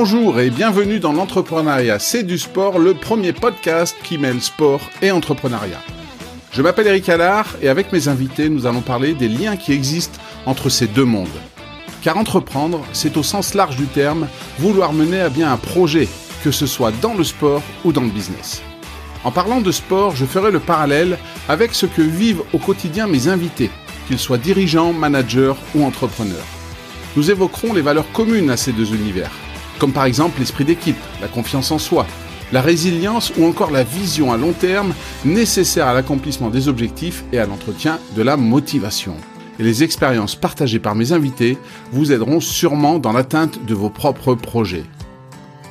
Bonjour et bienvenue dans l'entrepreneuriat C'est du sport, le premier podcast qui mêle sport et entrepreneuriat. Je m'appelle Eric Allard et avec mes invités, nous allons parler des liens qui existent entre ces deux mondes. Car entreprendre, c'est au sens large du terme vouloir mener à bien un projet, que ce soit dans le sport ou dans le business. En parlant de sport, je ferai le parallèle avec ce que vivent au quotidien mes invités, qu'ils soient dirigeants, managers ou entrepreneurs. Nous évoquerons les valeurs communes à ces deux univers, comme par exemple l'esprit d'équipe, la confiance en soi, la résilience ou encore la vision à long terme nécessaire à l'accomplissement des objectifs et à l'entretien de la motivation. Et les expériences partagées par mes invités vous aideront sûrement dans l'atteinte de vos propres projets.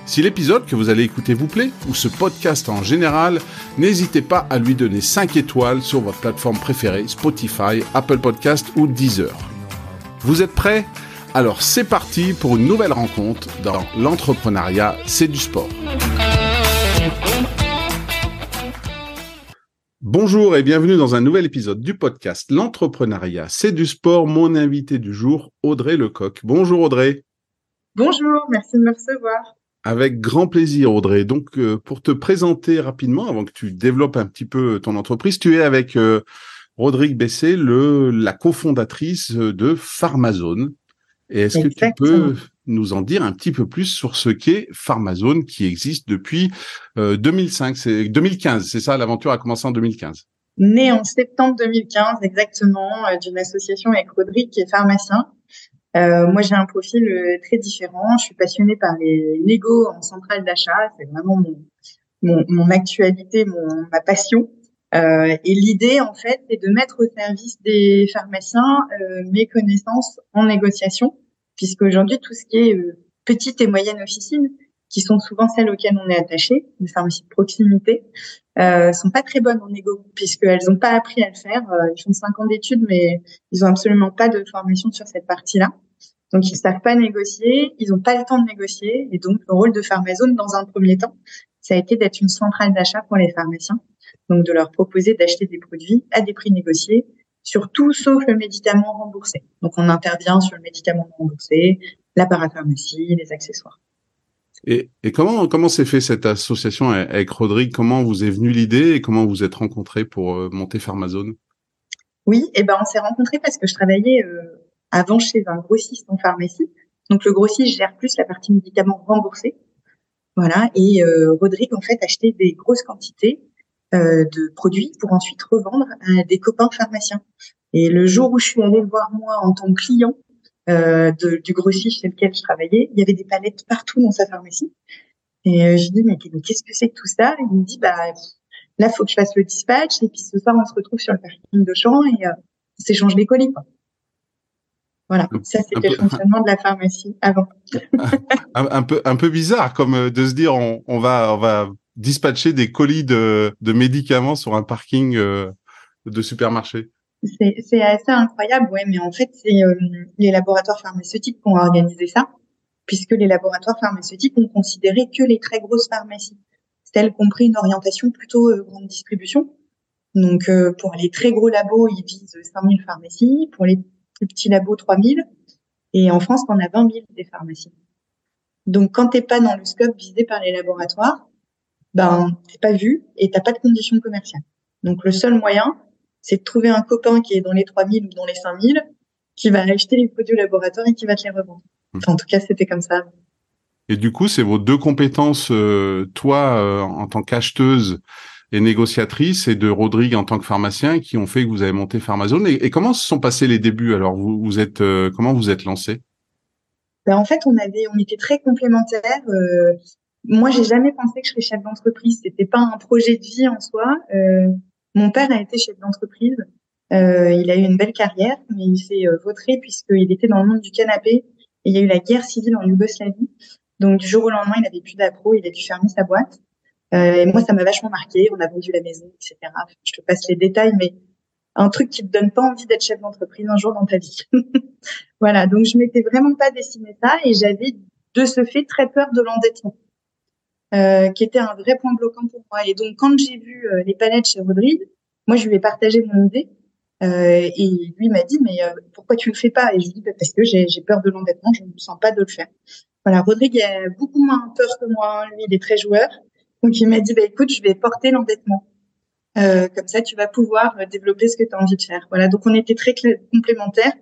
Si l'épisode que vous allez écouter vous plaît, ou ce podcast en général, n'hésitez pas à lui donner 5 étoiles sur votre plateforme préférée, Spotify, Apple Podcast ou Deezer. Vous êtes prêts? Alors c'est parti pour une nouvelle rencontre dans l'entrepreneuriat, c'est du sport. Bonjour et bienvenue dans un nouvel épisode du podcast L'entrepreneuriat, c'est du sport. Mon invité du jour, Audrey Lecoq. Bonjour Audrey. Bonjour, merci de me recevoir. Avec grand plaisir, Audrey. Donc, euh, pour te présenter rapidement, avant que tu développes un petit peu ton entreprise, tu es avec euh, Rodrigue Bessé, le, la cofondatrice de Pharmazone. Et est-ce que tu peux nous en dire un petit peu plus sur ce qu'est Pharmazone qui existe depuis 2005, euh, c'est 2015, c'est ça, l'aventure a commencé en 2015 Né en septembre 2015, exactement, d'une association avec Rodrigue qui est pharmacien euh, moi, j'ai un profil euh, très différent. Je suis passionnée par les négos en centrale d'achat. C'est vraiment mon, mon, mon actualité, mon, ma passion. Euh, et l'idée, en fait, c'est de mettre au service des pharmaciens euh, mes connaissances en négociation, puisque aujourd'hui, tout ce qui est euh, petite et moyenne officine, qui sont souvent celles auxquelles on est attaché, les pharmacies de proximité, euh, sont pas très bonnes en négo, puisqu'elles n'ont pas appris à le faire. ils font cinq ans d'études, mais ils ont absolument pas de formation sur cette partie-là. Donc, ils savent pas négocier, ils n'ont pas le temps de négocier. Et donc, le rôle de Pharmazone, dans un premier temps, ça a été d'être une centrale d'achat pour les pharmaciens. Donc, de leur proposer d'acheter des produits à des prix négociés, sur tout sauf le médicament remboursé. Donc, on intervient sur le médicament remboursé, la parapharmacie, les accessoires. Et, et comment comment s'est fait cette association avec Rodrigue? Comment vous est venue l'idée et comment vous êtes rencontrés pour euh, monter Pharmazone? Oui, et eh ben on s'est rencontrés parce que je travaillais euh, avant chez un grossiste en pharmacie. Donc le grossiste gère plus la partie médicaments remboursés. Voilà. Et euh, Rodrigue en fait achetait des grosses quantités euh, de produits pour ensuite revendre à des copains pharmaciens. Et le jour où je suis allée le voir moi en tant que client euh, de, du grossiste chez lequel je travaillais, il y avait des palettes partout dans sa pharmacie. Et euh, je dis mais qu'est-ce que c'est que tout ça? Il me dit bah là faut que je fasse le dispatch et puis ce soir on se retrouve sur le parking de champ et euh, on s'échange les colis quoi. Voilà, ça c'était le fonctionnement de la pharmacie avant. un, peu un peu bizarre comme euh, de se dire on, on va on va dispatcher des colis de, de médicaments sur un parking euh, de supermarché. C'est assez incroyable, ouais, mais en fait c'est euh, les laboratoires pharmaceutiques qui ont organisé ça, puisque les laboratoires pharmaceutiques ont considéré que les très grosses pharmacies, celles qui ont pris une orientation plutôt grande distribution. Donc pour les très gros labos, ils visent 5000 pharmacies, pour les plus petit labo 3000. Et en France, on a 20 000 des pharmacies. Donc, quand t'es pas dans le scope visé par les laboratoires, ben, t'es pas vu et t'as pas de conditions commerciales. Donc, le seul moyen, c'est de trouver un copain qui est dans les 3000 ou dans les 5000, qui va acheter les produits au laboratoire et qui va te les revendre. Mmh. en tout cas, c'était comme ça. Et du coup, c'est vos deux compétences, euh, toi, euh, en tant qu'acheteuse et négociatrice et de Rodrigue en tant que pharmacien qui ont fait que vous avez monté Pharmazone. Et, comment se sont passés les débuts Alors, vous, vous êtes euh, comment vous êtes lancé ben, En fait, on avait, on était très complémentaires. Moi, j'ai jamais pensé que je serais chef d'entreprise. C'était pas un projet de vie en soi. Euh, mon père a été chef d'entreprise. Euh, il a eu une belle carrière, mais il s'est euh, vautré puisqu'il était dans le monde du canapé. Et il y a eu la guerre civile en Yougoslavie. Donc du jour au lendemain, il avait plus d'appro, il a dû fermer sa boîte. Euh, et moi, ça m'a vachement marqué. On a vendu la maison, etc. Je te passe les détails, mais un truc qui te donne pas envie d'être chef d'entreprise un jour dans ta vie. voilà. Donc, je m'étais vraiment pas dessiné ça et j'avais de ce fait très peur de l'endettement, euh, qui était un vrai point bloquant pour moi. Et donc, quand j'ai vu euh, les palettes chez Rodrigue, moi, je lui ai partagé mon idée. Euh, et lui m'a dit, mais euh, pourquoi tu le fais pas? Et je lui ai dit, bah, parce que j'ai peur de l'endettement, je ne me sens pas de le faire. Voilà, Rodrigue a beaucoup moins peur que moi. Lui, il est très joueur. Donc, il m'a dit, bah, écoute, je vais porter l'endettement. Euh, comme ça, tu vas pouvoir euh, développer ce que tu as envie de faire. Voilà, donc on était très complémentaires.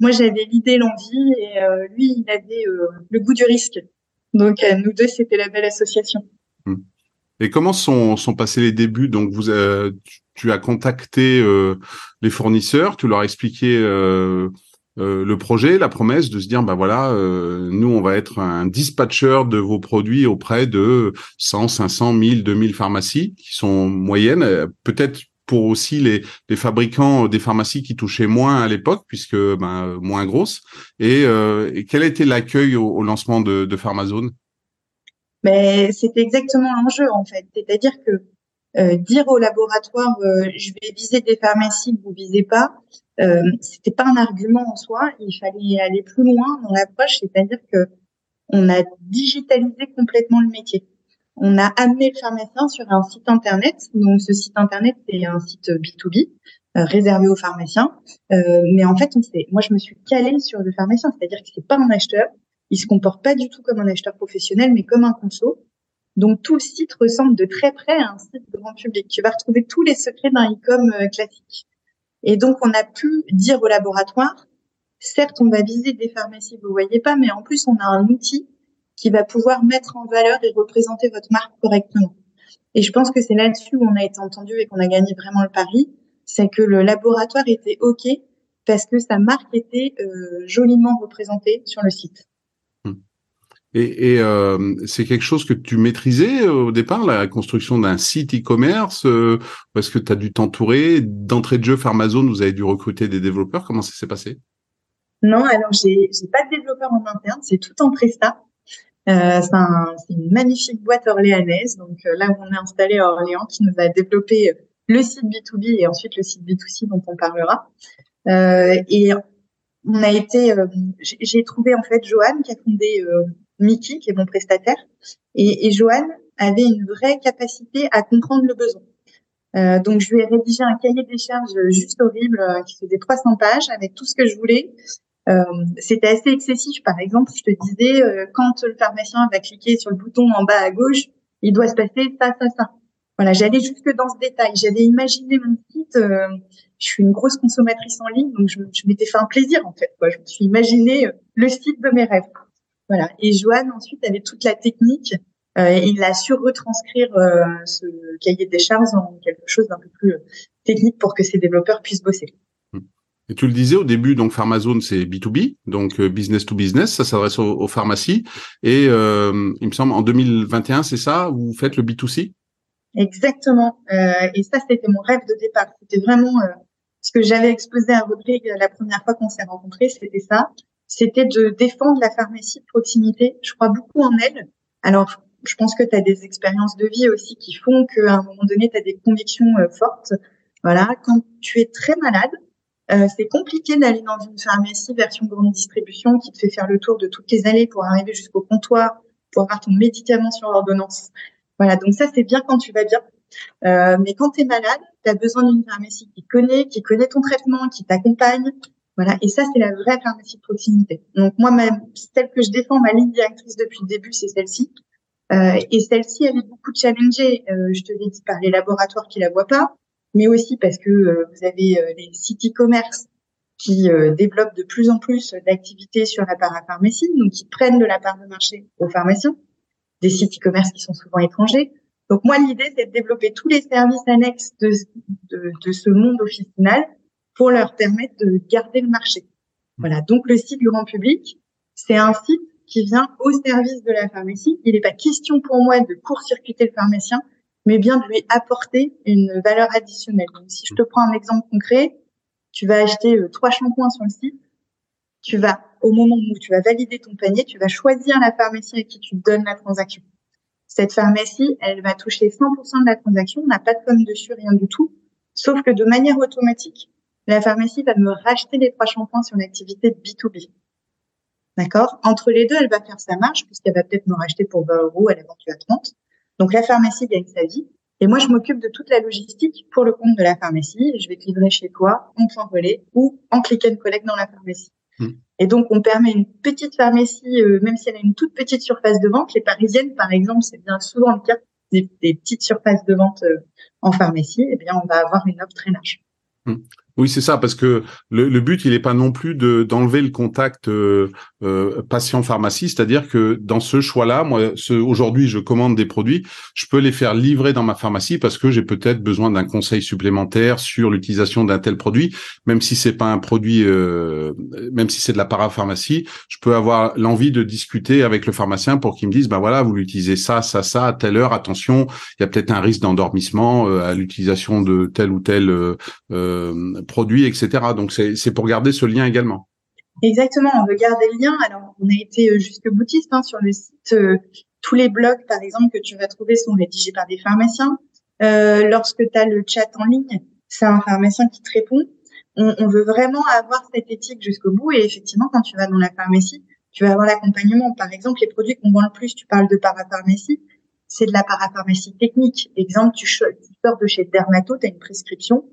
Moi, j'avais l'idée, l'envie, et lui, il avait le goût du risque. Donc, nous deux, c'était la belle association. Hmm. Et comment sont, sont passés les débuts? Donc, vous, tu, as contacté les fournisseurs, tu leur as expliqué euh, le projet, la promesse de se dire, bah voilà, euh, nous, on va être un dispatcher de vos produits auprès de 100, 500, 1000, 2000 pharmacies qui sont moyennes, euh, peut-être pour aussi les, les, fabricants des pharmacies qui touchaient moins à l'époque, puisque ben, moins grosses. Et, et, quel a été l'accueil au, lancement de, de Pharmazone? Mais c'était exactement l'enjeu en fait, c'est-à-dire que euh, dire au laboratoire euh, je vais viser des pharmacies vous visez pas, euh, c'était pas un argument en soi. Il fallait aller plus loin dans l'approche, c'est-à-dire que on a digitalisé complètement le métier. On a amené le pharmacien sur un site internet. Donc ce site internet c'est un site B2B euh, réservé aux pharmaciens. mais en fait, on moi je me suis calée sur le pharmacien, c'est-à-dire que c'est pas un acheteur. Il se comporte pas du tout comme un acheteur professionnel, mais comme un conso. Donc tout le site ressemble de très près à un site de grand public. Tu vas retrouver tous les secrets d'un e-com euh, classique. Et donc on a pu dire au laboratoire, certes on va viser des pharmacies, vous voyez pas, mais en plus on a un outil qui va pouvoir mettre en valeur et représenter votre marque correctement. Et je pense que c'est là-dessus où on a été entendu et qu'on a gagné vraiment le pari, c'est que le laboratoire était OK parce que sa marque était euh, joliment représentée sur le site. Et, et euh, c'est quelque chose que tu maîtrisais euh, au départ, la construction d'un site e-commerce, euh, parce que tu as dû t'entourer d'entrée de jeu Pharmazone, vous avez dû recruter des développeurs. Comment ça s'est passé? Non, alors j'ai j'ai pas de développeur en interne, c'est tout en presta. Euh, c'est une magnifique boîte orléanaise, donc euh, là où on est installé à Orléans, qui nous a développé le site B2B et ensuite le site B2C dont on parlera. et on a été, j'ai trouvé en fait Joanne qui a fondé Mickey, qui est mon prestataire, et, et Joanne avait une vraie capacité à comprendre le besoin. Euh, donc, je lui ai rédigé un cahier des charges juste horrible euh, qui faisait 300 pages avec tout ce que je voulais. Euh, C'était assez excessif. Par exemple, je te disais, euh, quand le pharmacien va cliquer sur le bouton en bas à gauche, il doit se passer ça, ça, ça. Voilà, j'allais jusque dans ce détail. J'avais imaginé mon site. Euh, je suis une grosse consommatrice en ligne, donc je, je m'étais fait un plaisir en fait. Quoi. Je me suis imaginé le site de mes rêves. Voilà. Et Joanne ensuite avait toute la technique. Euh, il a su retranscrire ce cahier des charges en quelque chose d'un peu plus technique pour que ses développeurs puissent bosser. Et tu le disais au début, donc Pharmazone c'est B2B, donc euh, business to business, ça s'adresse aux, pharmacies. Et euh, il me semble en 2021, c'est ça, vous faites le B2C Exactement. et ça, c'était mon rêve de départ. C'était vraiment ce que j'avais exposé à Rodrigue la première fois qu'on s'est rencontrés, c'était ça c'était de défendre la pharmacie de proximité. Je crois beaucoup en elle. Alors, je pense que tu as des expériences de vie aussi qui font qu'à un moment donné, tu as des convictions euh, fortes. Voilà, quand tu es très malade, euh, c'est compliqué d'aller dans une pharmacie version grande distribution qui te fait faire le tour de toutes les allées pour arriver jusqu'au comptoir, pour avoir ton médicament sur ordonnance. Voilà, donc ça, c'est bien quand tu vas bien. Euh, mais quand tu es malade, tu as besoin d'une pharmacie qui connaît, qui connaît ton traitement, qui t'accompagne, voilà. Et ça, c'est la vraie pharmacie de proximité. Donc, moi, même celle que je défends, ma ligne directrice depuis le début, c'est celle-ci. Euh, et celle-ci, elle est beaucoup challengée. Euh, je te l'ai dit par les laboratoires qui la voient pas, mais aussi parce que euh, vous avez euh, les sites e-commerce qui euh, développent de plus en plus d'activités sur la parapharmacie, donc qui prennent de la part de marché aux pharmaciens, des sites e-commerce qui sont souvent étrangers. Donc moi, l'idée, c'est de développer tous les services annexes de, de, de ce monde officinal pour leur permettre de garder le marché. Voilà. Donc, le site du grand public, c'est un site qui vient au service de la pharmacie. Il n'est pas question pour moi de court-circuiter le pharmacien, mais bien de lui apporter une valeur additionnelle. Donc, si je te prends un exemple concret, tu vas acheter euh, trois shampoings sur le site. Tu vas, au moment où tu vas valider ton panier, tu vas choisir la pharmacie à qui tu donnes la transaction. Cette pharmacie, elle va toucher 100% de la transaction. On n'a pas de com dessus, rien du tout. Sauf que de manière automatique, la pharmacie va me racheter les trois shampoings sur une activité de B2B. D'accord? Entre les deux, elle va faire sa marge, puisqu'elle va peut-être me racheter pour 20 euros, elle est vendue à 30. Donc la pharmacie gagne sa vie. Et moi, je m'occupe de toute la logistique pour le compte de la pharmacie. Je vais te livrer chez toi, en point relais ou en click and collect dans la pharmacie. Mmh. Et donc, on permet une petite pharmacie, même si elle a une toute petite surface de vente. Les parisiennes, par exemple, c'est bien souvent le cas des, petites surfaces de vente en pharmacie. Eh bien, on va avoir une offre très large. Mmh. Oui, c'est ça, parce que le, le but, il n'est pas non plus de d'enlever le contact euh, euh, patient-pharmacie, c'est-à-dire que dans ce choix-là, moi, aujourd'hui, je commande des produits, je peux les faire livrer dans ma pharmacie parce que j'ai peut-être besoin d'un conseil supplémentaire sur l'utilisation d'un tel produit, même si c'est pas un produit, euh, même si c'est de la parapharmacie, je peux avoir l'envie de discuter avec le pharmacien pour qu'il me dise, ben voilà, vous l'utilisez ça, ça, ça, à telle heure, attention, il y a peut-être un risque d'endormissement euh, à l'utilisation de tel ou tel euh, produits, etc. Donc c'est pour garder ce lien également. Exactement, on veut garder le lien. Alors on a été euh, jusque boutiste hein, sur le site. Euh, tous les blogs, par exemple, que tu vas trouver sont rédigés par des pharmaciens. Euh, lorsque tu as le chat en ligne, c'est un pharmacien qui te répond. On, veut vraiment avoir cette éthique jusqu'au bout. Et effectivement, quand tu vas dans la pharmacie, tu vas avoir l'accompagnement. Par exemple, les produits qu'on vend le plus, tu parles de parapharmacie, c'est de la parapharmacie technique. Exemple, tu, tu sors de chez Dermato, tu as une prescription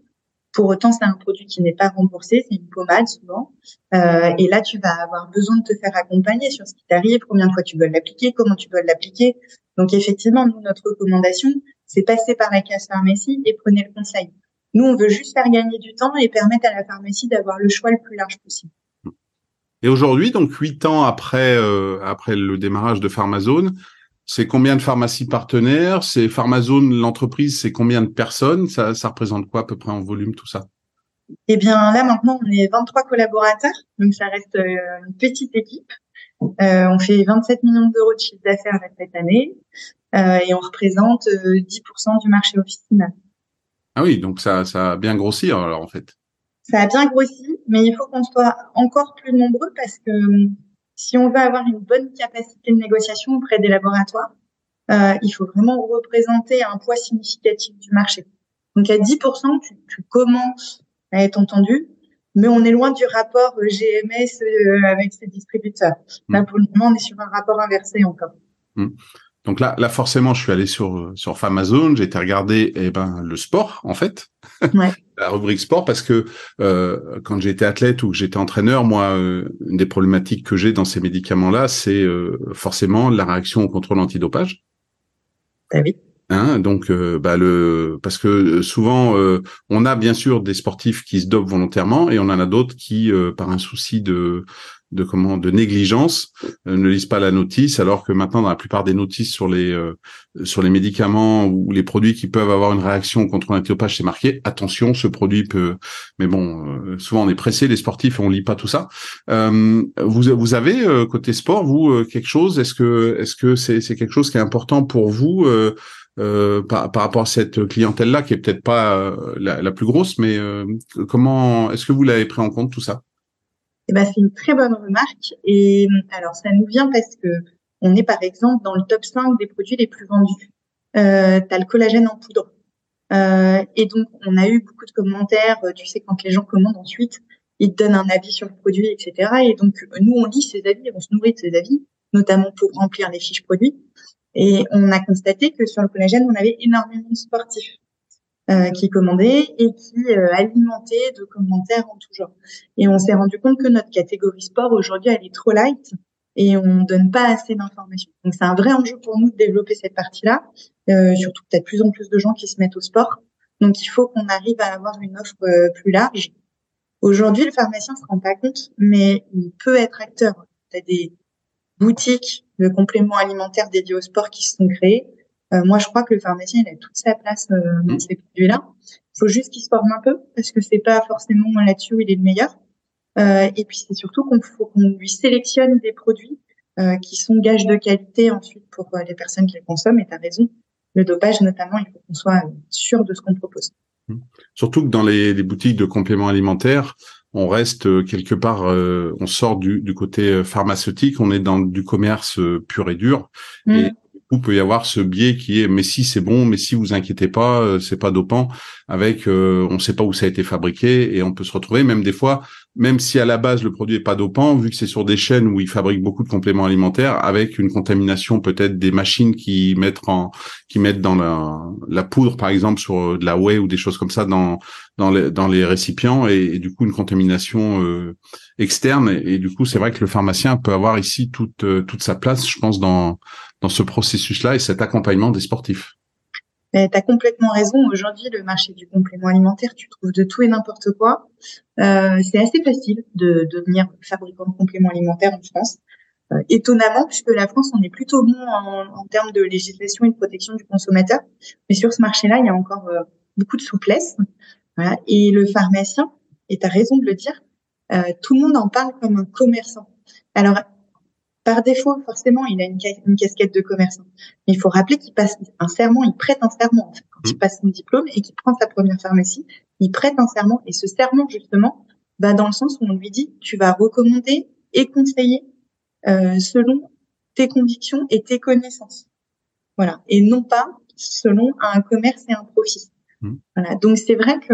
pour autant, c'est un produit qui n'est pas remboursé, c'est une pommade souvent. Euh, et là, tu vas avoir besoin de te faire accompagner sur ce qui t'arrive, combien de fois tu veux l'appliquer, comment tu dois l'appliquer. Donc effectivement, nous, notre recommandation, c'est passer par la case pharmacie et prenez le conseil. Nous, on veut juste faire gagner du temps et permettre à la pharmacie d'avoir le choix le plus large possible. Et aujourd'hui, donc huit ans après euh, après le démarrage de Pharmazone, c'est combien de pharmacies partenaires? C'est Pharmazone, l'entreprise, c'est combien de personnes? Ça, ça représente quoi à peu près en volume tout ça? Eh bien là maintenant on est 23 collaborateurs, donc ça reste euh, une petite équipe. Euh, on fait 27 millions d'euros de chiffre d'affaires cette année euh, et on représente 10% du marché officinal. Ah oui, donc ça, ça a bien grossi alors en fait. Ça a bien grossi, mais il faut qu'on soit encore plus nombreux parce que si on veut avoir une bonne capacité de négociation auprès des laboratoires, euh, il faut vraiment représenter un poids significatif du marché. Donc à 10%, tu, tu commences à être entendu, mais on est loin du rapport GMS euh, avec ses distributeurs. Là, pour le moment, on est sur un rapport inversé encore. Mmh. Donc là, là forcément, je suis allé sur sur Famazone, j'ai été regarder eh ben le sport en fait, ouais. la rubrique sport parce que euh, quand j'étais athlète ou que j'étais entraîneur, moi, euh, une des problématiques que j'ai dans ces médicaments-là, c'est euh, forcément la réaction au contrôle antidopage. Ah oui. Hein, donc, euh, bah, le parce que souvent on a bien sûr des sportifs qui se dopent volontairement et on en a d'autres qui, par un souci de de comment de négligence euh, ne lisent pas la notice alors que maintenant dans la plupart des notices sur les euh, sur les médicaments ou les produits qui peuvent avoir une réaction contre l'antidopage c'est marqué attention ce produit peut mais bon euh, souvent on est pressé les sportifs on lit pas tout ça. Vous vous avez côté sport vous quelque chose? Est-ce que est-ce que c'est c'est quelque chose qui est important pour vous par, par, rapport à cette clientèle-là, qui est peut-être pas la, la, plus grosse, mais comment est-ce que vous l'avez pris en compte tout ça? Eh ben, c'est une très bonne remarque. Et alors, ça nous vient parce que on est par exemple dans le top 5 des produits les plus vendus. Euh, tu as le collagène en poudre. Euh, et donc, on a eu beaucoup de commentaires. Euh, tu sais, quand les gens commandent ensuite, ils te donnent un avis sur le produit, etc. Et donc, nous, on lit ces avis, on se nourrit de ces avis, notamment pour remplir les fiches produits. Et on a constaté que sur le collagène, on avait énormément de sportifs. Euh, qui commandait et qui euh, alimentait de commentaires en tout genre. Et on s'est rendu compte que notre catégorie sport aujourd'hui elle est trop light et on donne pas assez d'informations. Donc c'est un vrai enjeu pour nous de développer cette partie-là, euh, surtout de plus en plus de gens qui se mettent au sport. Donc il faut qu'on arrive à avoir une offre euh, plus large. Aujourd'hui, le pharmacien se rend pas compte, mais il peut être acteur. Tu as des boutiques de compléments alimentaires dédiés au sport qui se sont créées. Euh, moi, je crois que le pharmacien, il a toute sa place euh, dans mm. ces produits-là. Il faut juste qu'il se forme un peu parce que c'est pas forcément là-dessus où il est le meilleur. Euh, et puis, c'est surtout qu'on qu'on lui sélectionne des produits euh, qui sont gages de qualité ensuite pour les personnes qui les consomment. Et tu as raison, le dopage notamment, il faut qu'on soit sûr de ce qu'on propose. Mm. Surtout que dans les, les, boutiques de compléments alimentaires, on reste quelque part, on sort du, du, côté pharmaceutique, on est dans du commerce pur et dur. Mm. Et il peut y avoir ce biais qui est mais si c'est bon, mais si vous inquiétez pas, euh, c'est pas dopant. Avec, euh, on ne sait pas où ça a été fabriqué et on peut se retrouver même des fois même si à la base le produit est pas dopant, vu que c'est sur des chaînes où ils fabriquent beaucoup de compléments alimentaires, avec une contamination peut-être des machines qui mettent en, qui mettent dans la, la poudre par exemple sur de la whey ou des choses comme ça dans dans les dans les récipients et, du coup une contamination euh, externe et, du coup c'est vrai que le pharmacien peut avoir ici toute euh, toute sa place, je pense dans dans ce processus-là et cet accompagnement des sportifs. Tu as complètement raison. Aujourd'hui, le marché du complément alimentaire, tu trouves de tout et n'importe quoi. Euh, c'est assez facile de, devenir fabricant de compléments alimentaires en France. Euh, étonnamment, puisque la France, on est plutôt bon en, termes de législation et de protection du consommateur. Mais sur ce marché-là, il y a encore euh, beaucoup de souplesse. Voilà. Et le pharmacien, et tu as raison de le dire, euh, tout le monde en parle comme un commerçant. Alors, par défaut, forcément, il a une, casquette de commerçant. Mais il faut rappeler qu'il passe un serment, il prête un serment quand il mmh. passe son diplôme et qu'il prend sa première pharmacie, il prête un serment. Et ce serment, justement, va dans le sens où on lui dit, tu vas recommander et conseiller euh, selon tes convictions et tes connaissances. Voilà. Et non pas selon un commerce et un profit. Mmh. Voilà. Donc c'est vrai que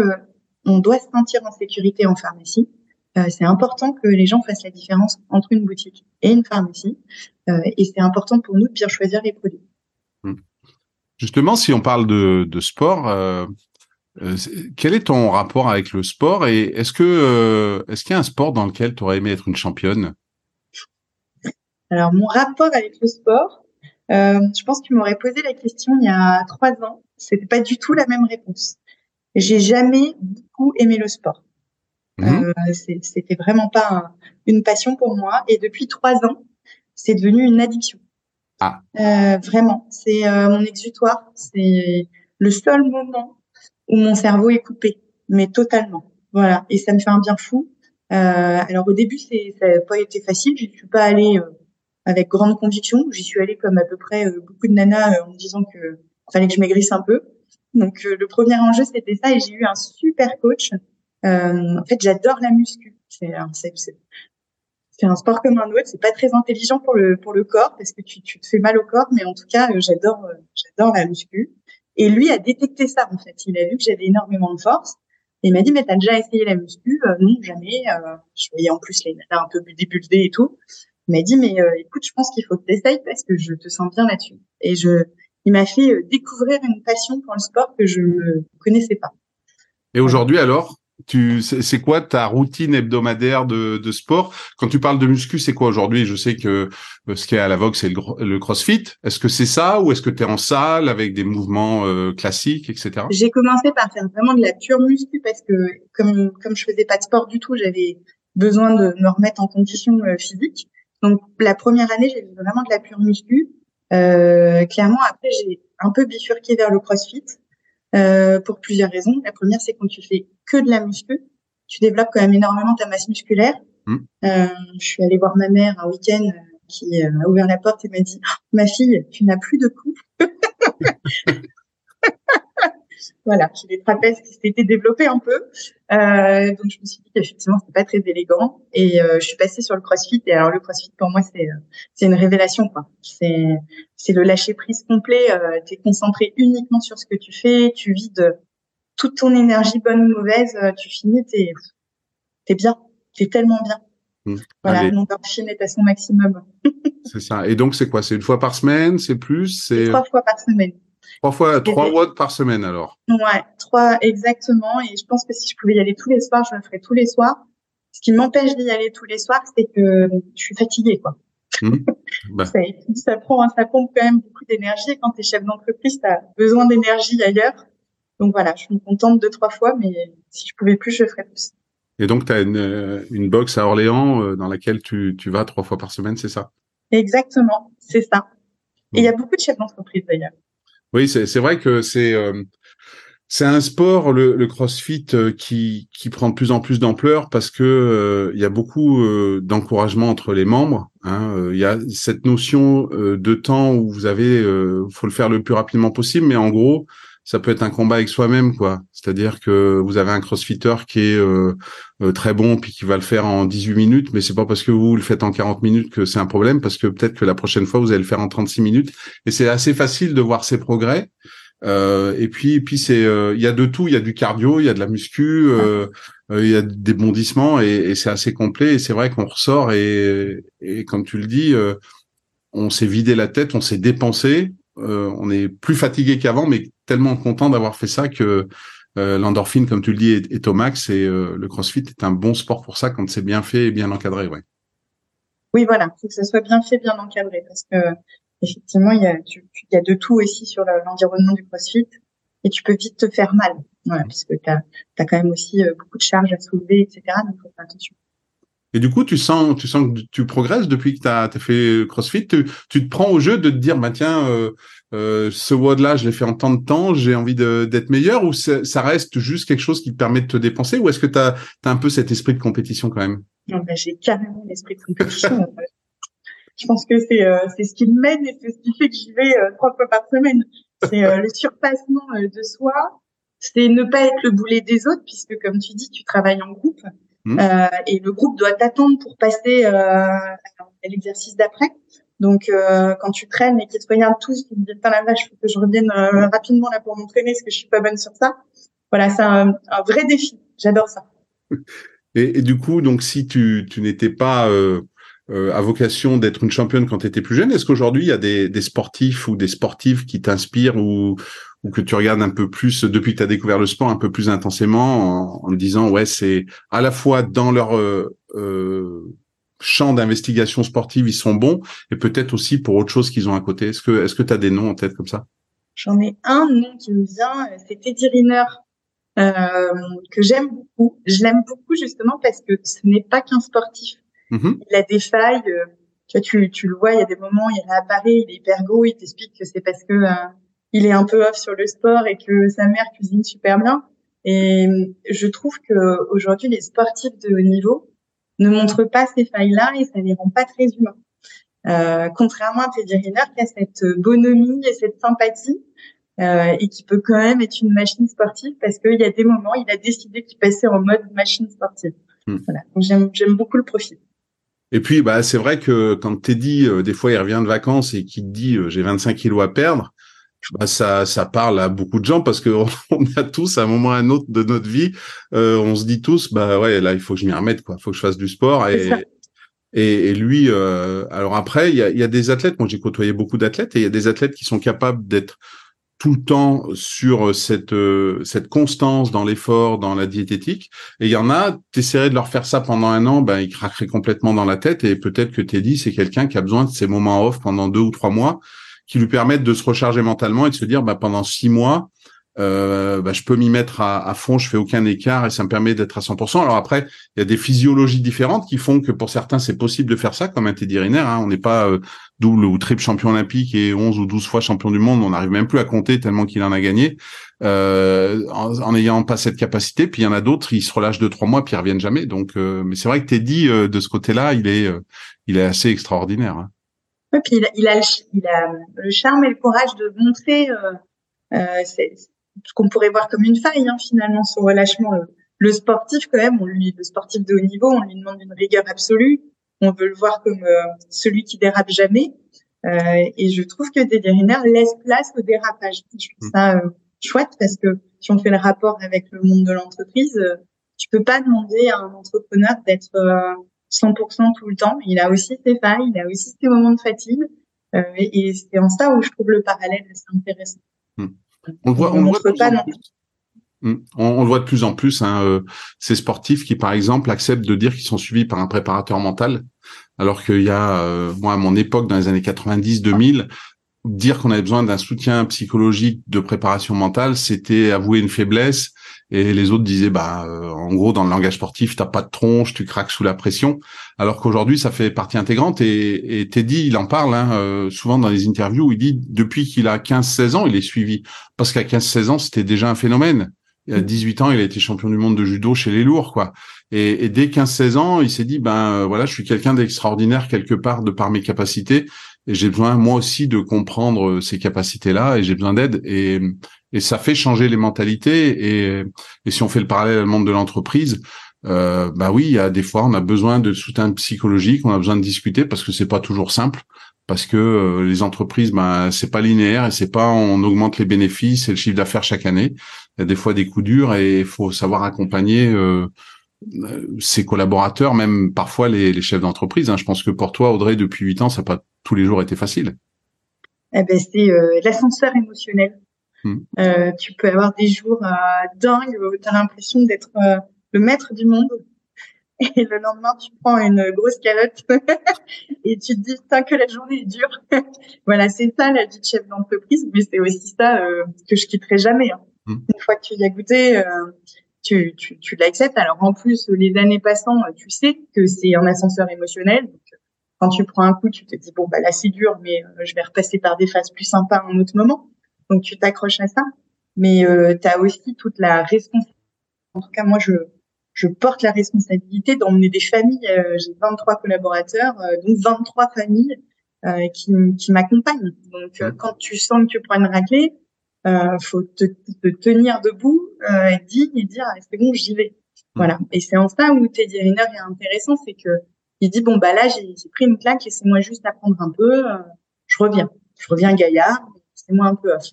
on doit se sentir en sécurité en pharmacie. Euh, c'est important que les gens fassent la différence entre une boutique et une pharmacie. Euh, et c'est important pour nous de bien choisir les produits. Hum. Justement, si on parle de, sport, euh, quel est ton rapport avec le sport et est-ce que est-ce qu'il y a un sport dans lequel tu aurais aimé être une championne? Alors mon rapport avec le sport, je pense que tu m'aurais posé la question il y a trois ans. C'était pas du tout la même réponse. J'ai jamais beaucoup aimé le sport. Mmh. Euh, c'était vraiment pas une passion pour moi. Et depuis trois ans, c'est devenu une addiction. Ah. Euh, vraiment, c'est euh, mon exutoire. C'est le seul moment où mon cerveau est coupé, mais totalement. Voilà, et ça me fait un bien fou. Euh, alors au début, c'est ça n'a pas été facile. Je suis pas allée euh, avec grande conviction. J'y suis allée comme à peu près beaucoup de nanas en me disant que fallait que je maigrisse un peu. Donc le premier enjeu c'était ça, et j'ai eu un super coach euh, en fait, j'adore la muscu. C'est un sport comme un autre. C'est pas très intelligent pour le pour le corps parce que tu, tu te fais mal au corps, mais en tout cas, euh, j'adore euh, j'adore la muscu. Et lui a détecté ça en fait. Il a vu que j'avais énormément de force. Et il m'a dit mais t'as déjà essayé la muscu? Non, jamais. je voyais en plus les nanas un peu débulbées et tout. Il m'a dit mais écoute, je pense qu'il faut que t'essayes parce que je te sens bien là-dessus. Et je, il m'a fait découvrir une passion pour le sport que je ne connaissais pas. Et aujourd'hui alors, tu, c'est quoi ta routine hebdomadaire de, de, sport? Quand tu parles de muscu, c'est quoi aujourd'hui? Je sais que euh, ce qui est à la vogue, c'est le, le, CrossFit. Est-ce que c'est ça ou est-ce que tu es en salle avec des mouvements euh, classiques, etc. J'ai commencé par faire vraiment de la pure muscu parce que comme comme je faisais pas de sport du tout, j'avais besoin de me remettre en condition euh, physique. Donc la première année, j'ai vraiment de la pure muscu. Euh, clairement, après, j'ai un peu bifurqué vers le CrossFit. Euh, pour plusieurs raisons. La première, c'est quand tu fais que de la muscu, tu développes quand même énormément ta masse musculaire. Mmh. Euh, je suis allée voir ma mère un week-end euh, qui euh, a ouvert la porte et m'a dit oh, "Ma fille, tu n'as plus de coups." voilà, j'ai des trapèzes qui s'étaient développés un peu. Euh, donc je me suis dit qu'effectivement c'était pas très élégant et euh, je suis passée sur le CrossFit et alors le CrossFit pour moi c'est c'est une révélation quoi. C'est c'est le lâcher prise complet. Euh, tu es concentré uniquement sur ce que tu fais, tu vides toute ton énergie bonne ou mauvaise, euh, tu finis t'es t'es bien, t'es tellement bien. Mmh. Voilà, mon endorphine est à son maximum. c'est ça. Et donc c'est quoi? C'est une fois par semaine? C'est plus? C'est trois fois par semaine. Trois fois, trois watts par semaine alors. Ouais, trois exactement. Et je pense que si je pouvais y aller tous les soirs, je le ferais tous les soirs. Ce qui m'empêche d'y aller tous les soirs, c'est que je suis fatiguée, quoi. Mmh. Bah. ça, ça, prend, ça pompe quand même beaucoup d'énergie. Et quand tu es chef d'entreprise, tu as besoin d'énergie ailleurs. Donc voilà, je suis contente deux, trois fois, mais si je pouvais plus, je ferais plus. Et donc, tu as une, euh, une box à Orléans euh, dans laquelle tu, tu vas trois fois par semaine, c'est ça? Exactement, c'est ça. Et il y a mmh. beaucoup de chefs d'entreprise d'ailleurs. Oui, c'est vrai que c'est euh, c'est un sport, le, le CrossFit, euh, qui, qui prend de plus en plus d'ampleur parce que euh, il y a beaucoup d'encouragement entre les membres. Hein. Il y a cette notion de temps où vous avez, faut le faire le plus rapidement possible, mais en gros, ça peut être un combat avec soi-même, quoi. C'est-à-dire que vous avez un crossfitter qui est euh, euh, très bon puis qui va le faire en 18 minutes, mais c'est pas parce que vous le faites en 40 minutes que c'est un problème, parce que peut-être que la prochaine fois vous allez le faire en 36 minutes. Et c'est assez facile de voir ses progrès. Euh, et puis, et puis c'est, il y a de tout. Il y a du cardio, il y a de la muscu. il y a des bondissements et, et c'est assez complet. Et c'est vrai qu'on ressort et, et comme tu le dis, on s'est vidé la tête, on s'est dépensé, on est plus fatigué qu'avant, mais tellement content d'avoir fait ça que l'endorphine, comme tu le dis, est, au max. Et le CrossFit est un bon sport pour ça quand c'est bien fait et bien encadré. Ouais. Oui, voilà, faut que ça soit bien fait, bien encadré, parce que effectivement, il y a, il a de tout aussi sur l'environnement du CrossFit et tu peux vite te faire mal, voilà, parce que tu as, quand même aussi euh, beaucoup de charges à soulever, etc. Donc, faut faire attention. Et du coup, tu sens, tu sens que tu progresses depuis que tu as, fait CrossFit. Tu, tu, te prends au jeu de te dire, bah tiens, euh, euh, ce WOD-là, je l'ai fait en tant de temps, j'ai envie d'être meilleur, ou ça reste juste quelque chose qui te permet de te dépenser, ou est-ce que tu as, un peu cet esprit de compétition quand même? Non, j'ai carrément l'esprit de compétition. je pense que c'est euh, ce qui me mène et c'est ce qui fait que j'y vais euh, trois fois par semaine. C'est euh, le surpassement de soi, c'est ne pas être le boulet des autres, puisque comme tu dis, tu travailles en groupe mmh. et le groupe doit t'attendre pour passer à l'exercice d'après. Donc, euh, quand tu traînes et qu'ils te regardent tous, tu te dis, putain la vache, faut que je revienne euh, rapidement là pour m'entraîner parce que je suis pas bonne sur ça. Voilà, c'est un, un, vrai défi. J'adore ça. Et, et, du coup, donc, si tu, tu n'étais pas euh, euh à vocation d'être une championne quand tu étais plus jeune, est-ce qu'aujourd'hui, il y a des, des, sportifs ou des sportives qui t'inspirent ou, ou que tu regardes un peu plus, depuis que tu as découvert le sport, un peu plus intensément, en, en disant, ouais, c'est à la fois dans leur... Euh, champ d'investigation sportive, ils sont bons, et peut-être aussi pour autre chose qu'ils ont à côté. Est-ce que est-ce que tu as des noms en tête comme ça? J'en ai un nom qui me vient, c'est Teddy Riner, euh, que j'aime beaucoup. Je l'aime beaucoup justement parce que ce n'est pas qu'un sportif. Mm-hmm. Il a des failles. Euh, tu, vois, tu, tu, le vois, il y a des moments, il réapparaît, il est hyper gros, il t'explique que c'est parce que euh, il est un peu off sur le sport et que sa mère cuisine super bien. Et je trouve que aujourd'hui, les sportifs de haut niveau, ne montre pas ces failles-là et ça les rend pas très humains. Euh, contrairement à Teddy Riner qui a cette bonhomie et cette sympathie euh, et qui peut quand même être une machine sportive parce qu'il y a des moments, il a décidé qu'il passait en mode machine sportive. Hmm. Voilà. J'aime, beaucoup le profil. Et puis, bah, c'est vrai que quand Teddy, euh, des fois, il revient de vacances et qu'il dit euh, j'ai 25 kilos à perdre, bah, ça, ça parle à beaucoup de gens parce que on a tous à un moment ou à un autre de notre vie, euh, on se dit tous, bah ouais, là il faut que je m'y remette, quoi, il faut que je fasse du sport et et, et, lui, euh, alors après, il y a, y a, des athlètes. Moi, j'ai côtoyé beaucoup d'athlètes et il y a des athlètes qui sont capables d'être tout le temps sur cette euh, cette constance dans l'effort, dans la diététique. Et il y en a, t'essaierais de leur faire ça pendant un an, ben ils craqueraient complètement dans la tête. Et peut-être que Teddy, c'est quelqu'un qui a besoin de ces moments off pendant deux ou trois mois qui lui permettent de se recharger mentalement et de se dire bah, pendant six mois, euh, bah, je peux m'y mettre à, fond, je fais aucun écart et ça me permet d'être à 100%. Alors après, il y a des physiologies différentes qui font que pour certains, c'est possible de faire ça, comme un Teddy Riner. Hein. On n'est pas euh, double ou triple champion olympique et 11 ou 12 fois champion du monde. On n'arrive même plus à compter tellement qu'il en a gagné euh, en n'ayant pas cette capacité. Puis il y en a d'autres, ils se relâchent deux trois mois puis ils reviennent jamais. Donc, euh, mais c'est vrai que Teddy de ce côté-là, il est il est assez extraordinaire. Hein. Puis il a, il a, il a le charme et le courage de montrer euh, euh, ce qu'on pourrait voir comme une faille hein, finalement son relâchement. Le, sportif quand même, on lui, le sportif de haut niveau, on lui demande une rigueur absolue. On veut le voir comme euh, celui qui dérape jamais. Euh, et je trouve que Riner laisse place au dérapage. Je trouve ça euh, chouette parce que si on fait le rapport avec le monde de l'entreprise, tu peux pas demander à un entrepreneur d'être 100% tout le temps. Il a aussi ses failles, il a aussi ses moments de fatigue. Euh, et, c'est en ça où je trouve le parallèle assez intéressant. Hmm. On le voit, on, voit pas hmm. On, le voit de plus en plus, hein, euh, ces sportifs qui, par exemple, acceptent de dire qu'ils sont suivis par un préparateur mental, alors qu'il y a, euh, moi, à mon époque, dans les années 90-2000, dire qu'on avait besoin d'un soutien psychologique de préparation mentale, c'était avouer une faiblesse. Et les autres disaient bah euh, en gros dans le langage sportif t'as pas de tronche tu craques sous la pression. Alors qu'aujourd'hui ça fait partie intégrante. Et, et Teddy il en parle hein, euh, souvent dans les interviews. Il dit depuis qu'il a 15-16 ans il est suivi. Parce qu'à 15-16 ans c'était déjà un phénomène. Il a 18 ans il a été champion du monde de judo chez les lourds quoi. Et, et dès 15-16 ans il s'est dit ben euh, voilà je suis quelqu'un d'extraordinaire quelque part de par mes capacités et j'ai besoin moi aussi de comprendre ces capacités là et j'ai besoin d'aide et et ça fait changer les mentalités. Et, et si on fait le parallèle le monde de l'entreprise, euh, bah oui, il y a des fois on a besoin de soutien psychologique, on a besoin de discuter parce que c'est pas toujours simple, parce que euh, les entreprises, bah c'est pas linéaire et c'est pas on augmente les bénéfices et le chiffre d'affaires chaque année. Il y a des fois des coups durs et il faut savoir accompagner euh, ses collaborateurs, même parfois les, les chefs d'entreprise. Hein. Je pense que pour toi, Audrey, depuis huit ans, ça n'a pas tous les jours été facile. Eh ben, c'est l'ascenseur émotionnel. Hmm. tu peux avoir des jours dingues où tu as l'impression d'être le maître du monde et le lendemain tu prends une grosse calotte et tu te dis putain que la journée est dure. voilà, c'est ça la vie de chef d'entreprise, mais c'est aussi ça euh, que je quitterai jamais. Hein. Mmh. Une fois que tu y as goûté, euh, tu, tu, tu l'acceptes. Alors en plus, les années passant, tu sais que c'est un ascenseur émotionnel. Donc, quand tu prends un coup, tu te dis bon bah là c'est dur, mais euh, je vais repasser par des phases plus sympas à un autre moment. Donc tu t'accroches à ça. Mais tu as aussi toute la responsabilité. En tout cas, moi je je porte la responsabilité d'emmener des familles. Euh, j'ai 23 collaborateurs, euh, donc 23 familles euh, qui, qui m'accompagnent. Donc, quand tu sens que tu prends une raclée, euh, faut te, te tenir debout, euh, être digne et dire ah, c'est bon, j'y vais. Voilà. Et c'est en ça où Teddy Riner est intéressant, c'est que il dit bon bah là j'ai pris une claque, laissez-moi juste apprendre un peu, je reviens, je reviens gaillard, laissez-moi un peu off.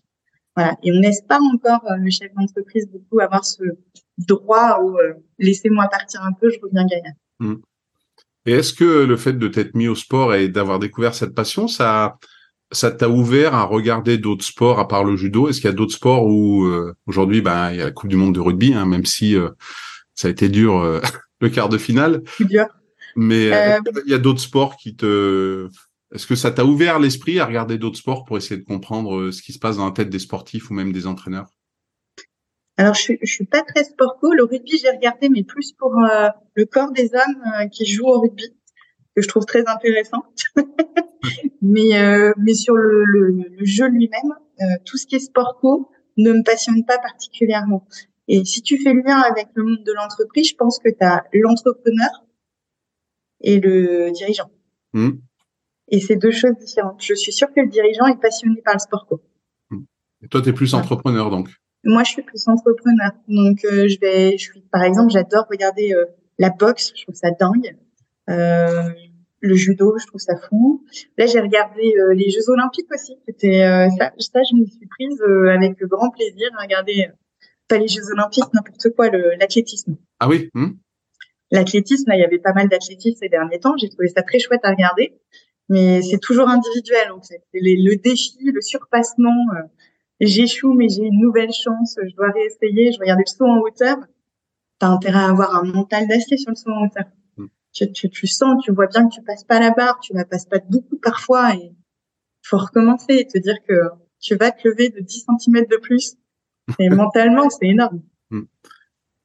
Voilà. Et on n'est pas encore le chef d'entreprise beaucoup avoir ce droit ou euh, laissez-moi partir un peu, je reviens gagnant. Hmm. Et est-ce que le fait de t'être mis au sport et d'avoir découvert cette passion, ça ça t'a ouvert à regarder d'autres sports à part le judo? Est-ce qu'il y a d'autres sports où euh, aujourd'hui, ben il y a la Coupe du Monde de rugby, hein, même si euh, ça a été dur le quart de finale. Dur. Mais il y a d'autres sports qui te est-ce que ça t'a ouvert l'esprit à regarder d'autres sports pour essayer de comprendre ce qui se passe dans la tête des sportifs ou même des entraîneurs? Alors, je, je suis pas très sporto. Le rugby, j'ai regardé, mais plus pour euh, le corps des hommes euh, qui jouent au rugby, que je trouve très intéressant. mais, euh, mais sur le, le, le jeu lui-même, tout ce qui est sporto ne me passionne pas particulièrement. Et si tu fais le lien avec le monde de l'entreprise, je pense que tu as l'entrepreneur et le dirigeant. Mmh. Et c'est deux choses différentes. Je suis sûre que le dirigeant est passionné par le sport. Et toi, tu es plus entrepreneur donc moi, je suis plus entrepreneur. Donc, euh, je vais, je suis, par exemple, j'adore regarder euh, la boxe. Je trouve ça dingue. Euh, le judo, je trouve ça fou. Là, j'ai regardé les Jeux Olympiques aussi. C'était ça, ça, je me suis prise avec grand plaisir à regarder pas les Jeux Olympiques, n'importe quoi, l'athlétisme. Ah oui. Hmm. L'athlétisme, il y avait pas mal d'athlétisme ces derniers temps. J'ai trouvé ça très chouette à regarder, mais c'est toujours individuel en fait. C'est le défi, le surpassement j'échoue, mais j'ai une nouvelle chance, je dois réessayer, je regarde le saut en hauteur. T'as intérêt à avoir un mental d'acier sur le saut en hauteur. Tu, tu, tu, sens, tu vois bien que tu passes pas la barre, tu la passes pas beaucoup parfois et faut recommencer et te dire que tu vas te lever de 10 cm de plus. Et mentalement, c'est énorme. Mm.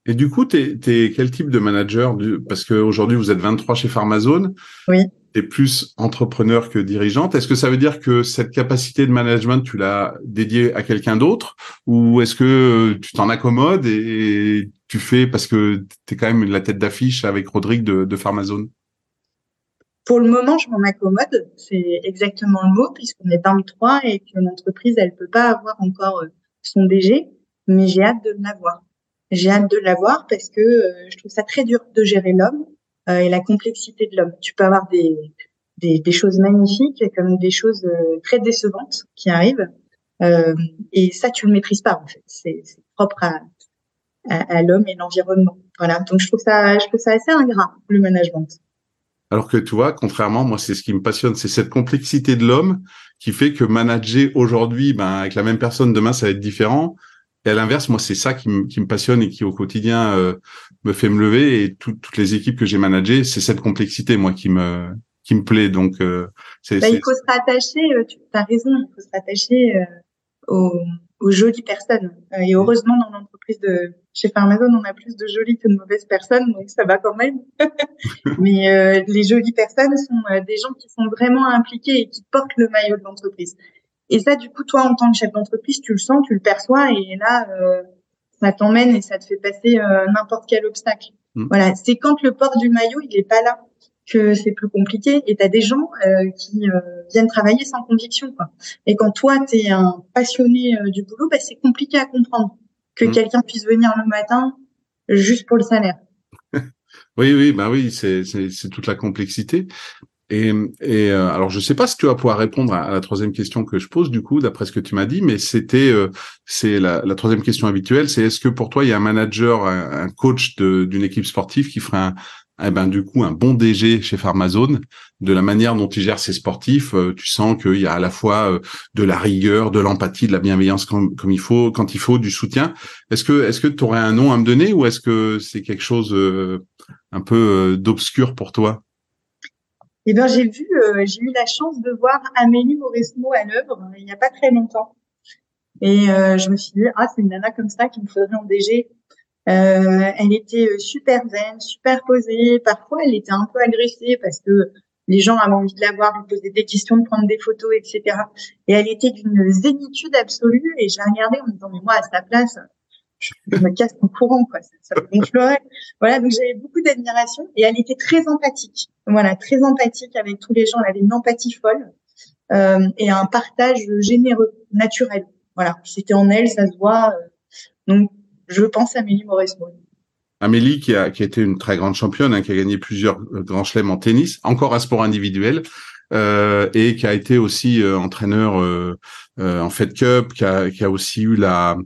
Et du coup, tu es, quel type de manager Parce qu'aujourd'hui, vous êtes 23 chez Pharmazone. Oui tu es plus entrepreneur que dirigeante. Est-ce que ça veut dire que cette capacité de management, tu l'as dédiée à quelqu'un d'autre? Ou est-ce que tu t'en accommodes et tu fais parce que tu es quand même la tête d'affiche avec Rodrigue de, de Pharmazone Pour le moment, je m'en accommode. C'est exactement le mot puisqu'on est 23 et que l'entreprise, elle peut pas avoir encore euh, son DG, mais j'ai hâte de l'avoir. J'ai hâte de l'avoir parce que euh, je trouve ça très dur de gérer l'homme euh, et la complexité de l'homme. Tu peux avoir des, des, des, choses magnifiques comme des choses euh, très décevantes qui arrivent. Euh, et ça, tu le maîtrises pas en fait. C'est propre à, à, l'homme et l'environnement. Voilà. Donc je trouve ça, je trouve ça assez ingrat le management. Alors que tu vois, contrairement, moi, c'est ce qui me passionne, c'est cette complexité de l'homme qui fait que manager aujourd'hui, ben, avec la même personne, demain, ça va être différent. Et à l'inverse, moi, c'est ça qui, me passionne et qui au quotidien euh, me fait me lever. Et toutes les équipes que j'ai managées, c'est cette complexité, moi, qui me qui me plaît. Donc, euh, c'est, bah, il faut se rattacher. Euh, tu as raison, il faut se rattacher aux, aux, jolies personnes. et heureusement, dans l'entreprise de chez Pharmazone, on a plus de jolies que de mauvaises personnes, donc ça va quand même. Mais les jolies personnes sont des gens qui sont vraiment impliqués et qui portent le maillot de l'entreprise. Et ça, du coup, toi, en tant que chef d'entreprise, tu le sens, tu le perçois, et là, euh, ça t'emmène et ça te fait passer euh, n'importe quel obstacle. Mm. Voilà, c'est quand le port du maillot, il est pas là que c'est plus compliqué. Et tu as des gens euh, qui viennent travailler sans conviction. Quoi. Et quand toi, tu es un passionné du boulot, bah, c'est compliqué à comprendre que mm. quelqu'un puisse venir le matin juste pour le salaire. oui, oui, bah oui, c'est toute la complexité. Et, et euh, alors, je sais pas si tu vas pouvoir répondre à, la troisième question que je pose, du coup, d'après ce que tu m'as dit, mais c'était, euh, c'est la, la, troisième question habituelle, c'est est-ce que pour toi, il y a un manager, un, coach d'une équipe sportive qui ferait un, eh ben du coup un bon DG chez Pharmazone, de la manière dont il gère ses sportifs, euh, tu sens qu'il y a à la fois de la rigueur, de l'empathie, de la bienveillance comme, comme, il faut, quand il faut, du soutien. Est-ce que est-ce que tu aurais un nom à me donner ou est-ce que c'est quelque chose un peu d'obscur pour toi? Eh bien, j'ai vu, euh, j'ai eu la chance de voir Amélie Mauresmo à l'œuvre il n'y a pas très longtemps. Et euh, je me suis dit, ah, c'est une nana comme ça qu'il me faudrait en DG. Euh, elle était super zen, super posée. Parfois, elle était un peu agressée parce que les gens avaient envie de la voir, lui poser des questions, de prendre des photos, etc. Et elle était d'une zénitude absolue. Et je la regardais en me disant, mais moi, à sa place, je, me casse en courant, quoi. Ça, ça me Voilà, donc j'avais beaucoup d'admiration et elle était très empathique. Voilà, très empathique avec tous les gens. Elle avait une empathie folle euh, et un partage généreux, naturel. Voilà, c'était en elle, ça se voit. Euh, donc, je pense à Amélie Mauresmo. Amélie, qui a, qui a été une très grande championne, hein, qui a gagné plusieurs euh, grands chelems en tennis, encore un sport individuel, euh, et qui a été aussi euh, entraîneur en Fed Cup, qui a, qui a aussi eu la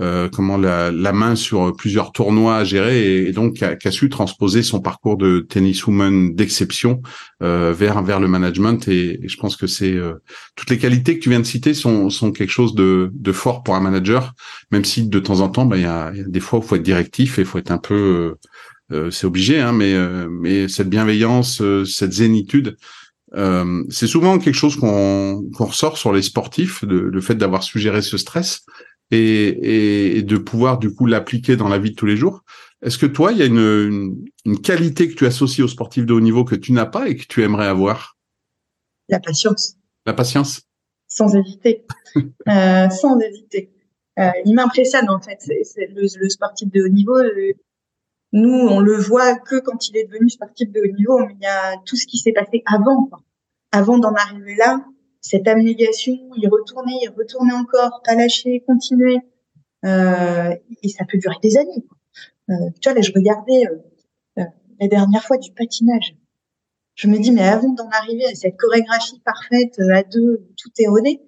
euh, comment la, la, main sur plusieurs tournois à gérer et, donc qui a, su transposer son parcours de tenniswoman d'exception euh, vers vers le management. Et, je pense que c'est euh, toutes les qualités que tu viens de citer sont sont quelque chose de de fort pour un manager même si de temps en temps bah, il y, a, y, a, des fois où faut être directif et faut être un peu euh, c'est obligé hein mais mais cette bienveillance cette zénitude euh, c'est souvent quelque chose qu'on qu'on ressort sur les sportifs, le fait d'avoir suggéré ce stress et, et, de pouvoir du coup l'appliquer dans la vie de tous les jours. Est-ce que toi, il y a une, une, qualité que tu associes aux sportifs de haut niveau que tu n'as pas et que tu aimerais avoir? La patience. La patience Sans hésiter. euh, sans hésiter. Euh, il m'impressionne en fait. C'est, le, le, sportif de haut niveau. Euh, nous, on le voit que quand il est devenu sportif de haut niveau, mais il y a tout ce qui s'est passé avant. Quoi. Avant d'en arriver là, cette abnégation, y retourner, y retourner encore, pas lâcher, continuer. Euh, et ça peut durer des années. Euh, tu vois, là, je regardais euh, euh, la dernière fois du patinage. Je me dis, mais avant d'en arriver à cette chorégraphie parfaite, à deux, tout est rodé,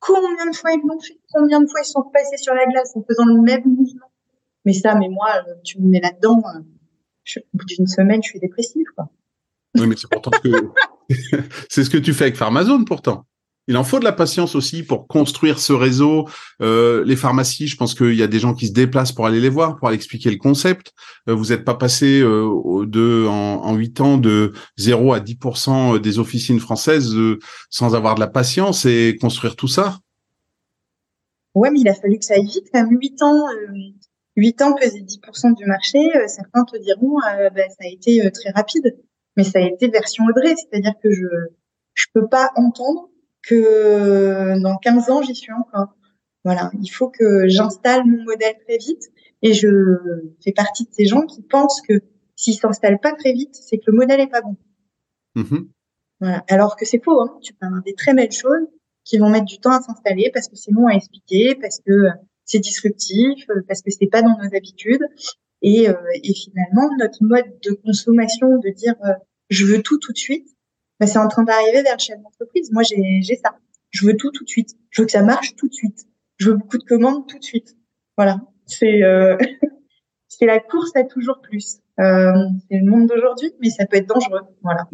combien de fois ils l'ont fait? Combien de fois ils sont passés sur la glace en faisant le même mouvement? Mais ça, mais moi, tu me mets là-dedans, au bout d'une semaine, je suis dépressive, quoi. Oui, mais c'est pourtant que c'est ce que tu fais avec Pharmazone pourtant. Il en faut de la patience aussi pour construire ce réseau. Euh, les pharmacies, je pense qu'il y a des gens qui se déplacent pour aller les voir, pour aller expliquer le concept. Euh, vous n'êtes pas passé euh, en huit ans de 0 à 10% des officines françaises euh, sans avoir de la patience et construire tout ça? Ouais, mais il a fallu que ça aille vite. Même, huit ans, huit ans peser 10% du marché. certains te diront, bah, ça a été très rapide mais ça a été version Audrey, c'est-à-dire que je je peux pas entendre que dans 15 ans j'y suis encore. Voilà, il faut que j'installe mon modèle très vite et je fais partie de ces gens qui pensent que s'il s'installe pas très vite, c'est que le modèle est pas bon. Mm-hmm. Voilà. Alors que c'est faux, hein. tu peux avoir des très belles choses qui vont mettre du temps à s'installer parce que c'est long à expliquer, parce que c'est disruptif, parce que c'est pas dans nos habitudes. Et, euh, et finalement, notre mode de consommation, de dire euh, je veux tout tout de suite, bah, c'est en train d'arriver vers le chef d'entreprise. Moi, j'ai ça. Je veux tout tout de suite. Je veux que ça marche tout de suite. Je veux beaucoup de commandes tout de suite. Voilà. C'est euh, la course à toujours plus. Euh, c'est le monde d'aujourd'hui, mais ça peut être dangereux. Voilà.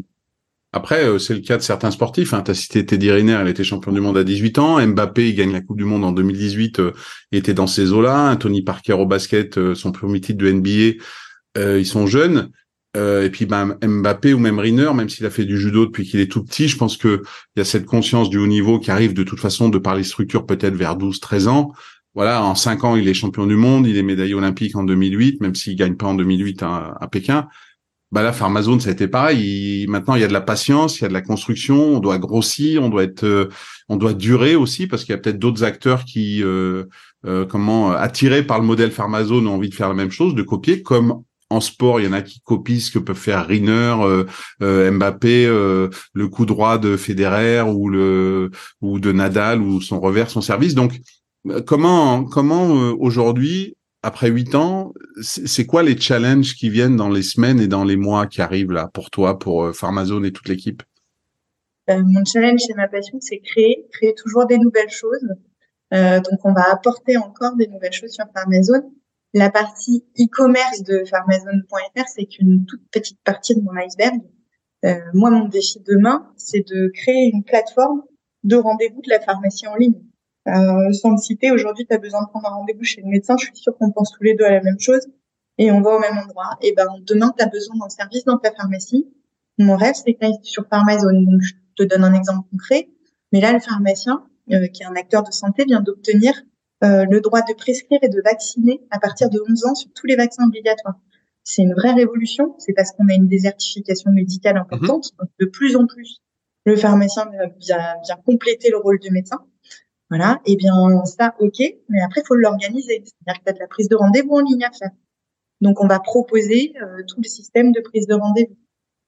Après, euh, c'est le cas de certains sportifs. Hein. Tu as cité Teddy Riner, elle était champion du monde à 18 ans. Mbappé, il gagne la Coupe du Monde en 2018, euh, il était dans ces eaux-là. Tony Parker au basket, euh, son premier titre de NBA, ils sont jeunes. Et puis ben, Mbappé ou même Riner, même s'il a fait du judo depuis qu'il est tout petit, je pense que il y a cette conscience du haut niveau qui arrive de toute façon de par les structures peut-être vers 12-13 ans. Voilà, en 5 ans, il est champion du monde, il est médaillé olympique en 2008, même s'il gagne pas en 2008 à Pékin bah là, Pharmazone, ça a été pareil. maintenant, il y a de la patience, il y a de la construction. On doit grossir, on doit être, euh, on doit durer aussi parce qu'il y a peut-être d'autres acteurs qui, euh, euh, comment, attirés par le modèle Pharmazone, ont envie de faire la même chose, de copier. Comme en sport, il y en a qui copient ce que peuvent faire Riner, Mbappé, le coup droit de Federer ou le ou de Nadal ou son revers, son service. Donc, comment, comment aujourd'hui après huit ans, c'est quoi les challenges qui viennent dans les semaines et dans les mois qui arrivent là pour toi, pour euh, Pharmazone et toute l'équipe? Mon challenge et ma passion, c'est créer, créer toujours des nouvelles choses. donc, on va apporter encore des nouvelles choses sur Pharmazone. La partie e-commerce de pharmazone.fr, c'est qu'une toute petite partie de mon iceberg. moi, mon défi demain, c'est de créer une plateforme de rendez-vous de la pharmacie en ligne. Euh, sans le citer, aujourd'hui, tu as besoin de prendre un rendez-vous chez le médecin. Je suis sûre qu'on pense tous les deux à la même chose et on va au même endroit. Et ben demain, tu as besoin d'un service dans ta pharmacie. Mon rêve, c'est que sur Pharmazone. Je te donne un exemple concret. Mais là, le pharmacien, euh, qui est un acteur de santé, vient d'obtenir euh, le droit de prescrire et de vacciner à partir de 11 ans sur tous les vaccins obligatoires. C'est une vraie révolution. C'est parce qu'on a une désertification médicale importante. Mhm. de plus en plus, le pharmacien vient, vient compléter le rôle du médecin. Voilà, et eh bien ça, ok, mais après, il faut l'organiser. C'est-à-dire que tu as de la prise de rendez-vous en ligne à faire. Donc, on va proposer euh, tout le système de prise de rendez-vous.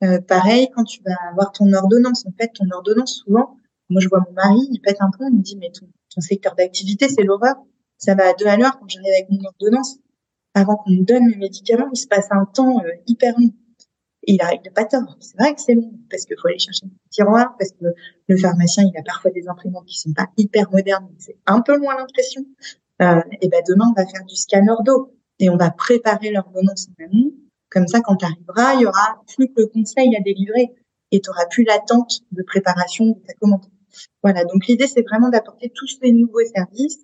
Euh, pareil, quand tu vas avoir ton ordonnance, en fait, ton ordonnance, souvent, moi, je vois mon mari, il pète un plomb, il me dit, mais ton, ton secteur d'activité, c'est l'horreur. Ça va à deux à l'heure quand j'arrive avec mon ordonnance. Avant qu'on me donne mes médicaments, il se passe un temps euh, hyper long il a, il pas tort. C'est vrai que c'est long parce qu'il faut aller chercher un tiroir, parce que le pharmacien, il a parfois des imprimantes qui sont pas hyper modernes, c'est un peu moins l'impression. Euh, et ben demain, on va faire du scanner d'eau et on va préparer l'ordonnance en amont. Comme ça, quand tu arriveras, il y aura plus que le conseil à délivrer et tu auras plus l'attente de préparation de ta commande. Voilà. Donc l'idée, c'est vraiment d'apporter tous ces nouveaux services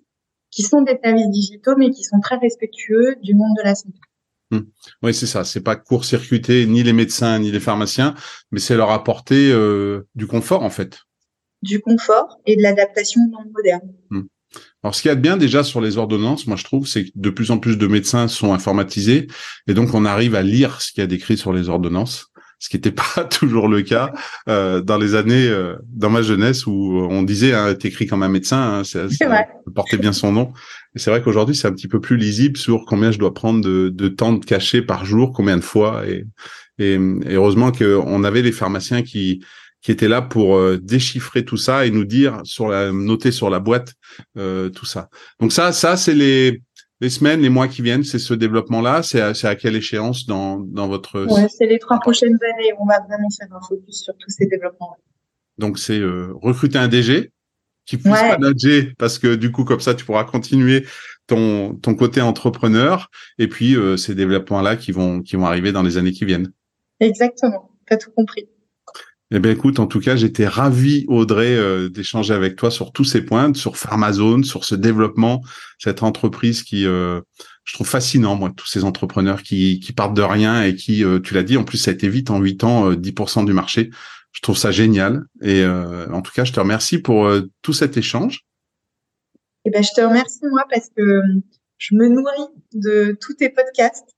qui sont des services digitaux, mais qui sont très respectueux du monde de la santé. Hmm. Oui, c'est ça. C'est pas court-circuiter ni les médecins ni les pharmaciens, mais c'est leur apporter euh, du confort en fait. Du confort et de l'adaptation au monde moderne. Hmm. Alors, ce qu'il y a de bien déjà sur les ordonnances, moi je trouve, c'est que de plus en plus de médecins sont informatisés et donc on arrive à lire ce qu'il y a décrit sur les ordonnances ce qui n'était pas toujours le cas euh, dans les années, euh, dans ma jeunesse, où on disait hein, t'écris comme un médecin, hein, ça, portait bien son nom. Et c'est vrai qu'aujourd'hui c'est un petit peu plus lisible sur combien je dois prendre de, de temps de cachet par jour, combien de fois. Et, et, et heureusement qu'on avait les pharmaciens qui qui étaient là pour euh, déchiffrer tout ça et nous dire sur la noter sur la boîte euh, tout ça. Donc ça, ça c'est les les semaines, les mois qui viennent, c'est ce développement-là C'est à, à, quelle échéance dans, dans votre... Ouais, c'est les trois prochaines années. On va vraiment faire un focus sur tous ces développements. Donc, c'est euh, recruter un DG qui puisse manager parce que du coup, comme ça, tu pourras continuer ton, ton côté entrepreneur et puis euh, ces développements-là qui vont, qui vont arriver dans les années qui viennent. Exactement. Tu as tout compris. Eh bien, écoute, en tout cas, j'étais ravi, Audrey, euh, d'échanger avec toi sur tous ces points, sur Pharmazone, sur ce développement, cette entreprise qui, euh, je trouve fascinant, moi, tous ces entrepreneurs qui, qui partent de rien et qui, euh, tu l'as dit, en plus, ça a été vite, en huit ans, 10% du marché. Je trouve ça génial. Et en tout cas, je te remercie pour tout cet échange. Eh ben, je te remercie, moi, parce que je me nourris de tous tes podcasts.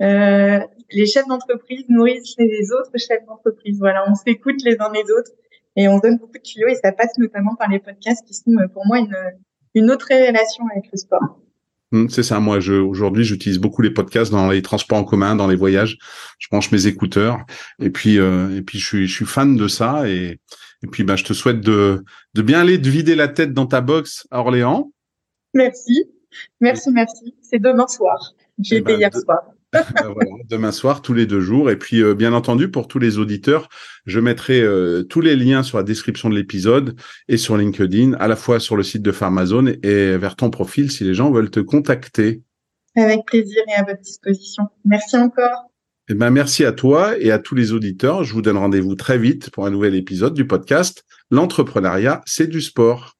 Euh, les chefs d'entreprise nourrissent les autres chefs d'entreprise. Voilà, on s'écoute les uns les autres et on donne beaucoup de tuyaux et ça passe notamment par les podcasts qui sont euh, pour moi une, une autre relation avec le sport. Hum, c'est ça, moi je, aujourd'hui j'utilise beaucoup les podcasts dans les transports en commun, dans les voyages. Je branche mes écouteurs et puis euh, et puis je suis je suis fan de ça et et puis bah je te souhaite de de bien aller te vider la tête dans ta box à Orléans. Merci, merci, merci. C'est demain soir. J'ai eh été ben, hier soir. Voilà, demain soir, tous les deux jours. Et puis, euh, bien entendu, pour tous les auditeurs, je mettrai euh, tous les liens sur la description de l'épisode et sur LinkedIn, à la fois sur le site de Pharmazone et vers ton profil si les gens veulent te contacter. Avec plaisir et à votre disposition. Merci encore. Eh ben, merci à toi et à tous les auditeurs. Je vous donne rendez-vous très vite pour un nouvel épisode du podcast. L'entrepreneuriat, c'est du sport.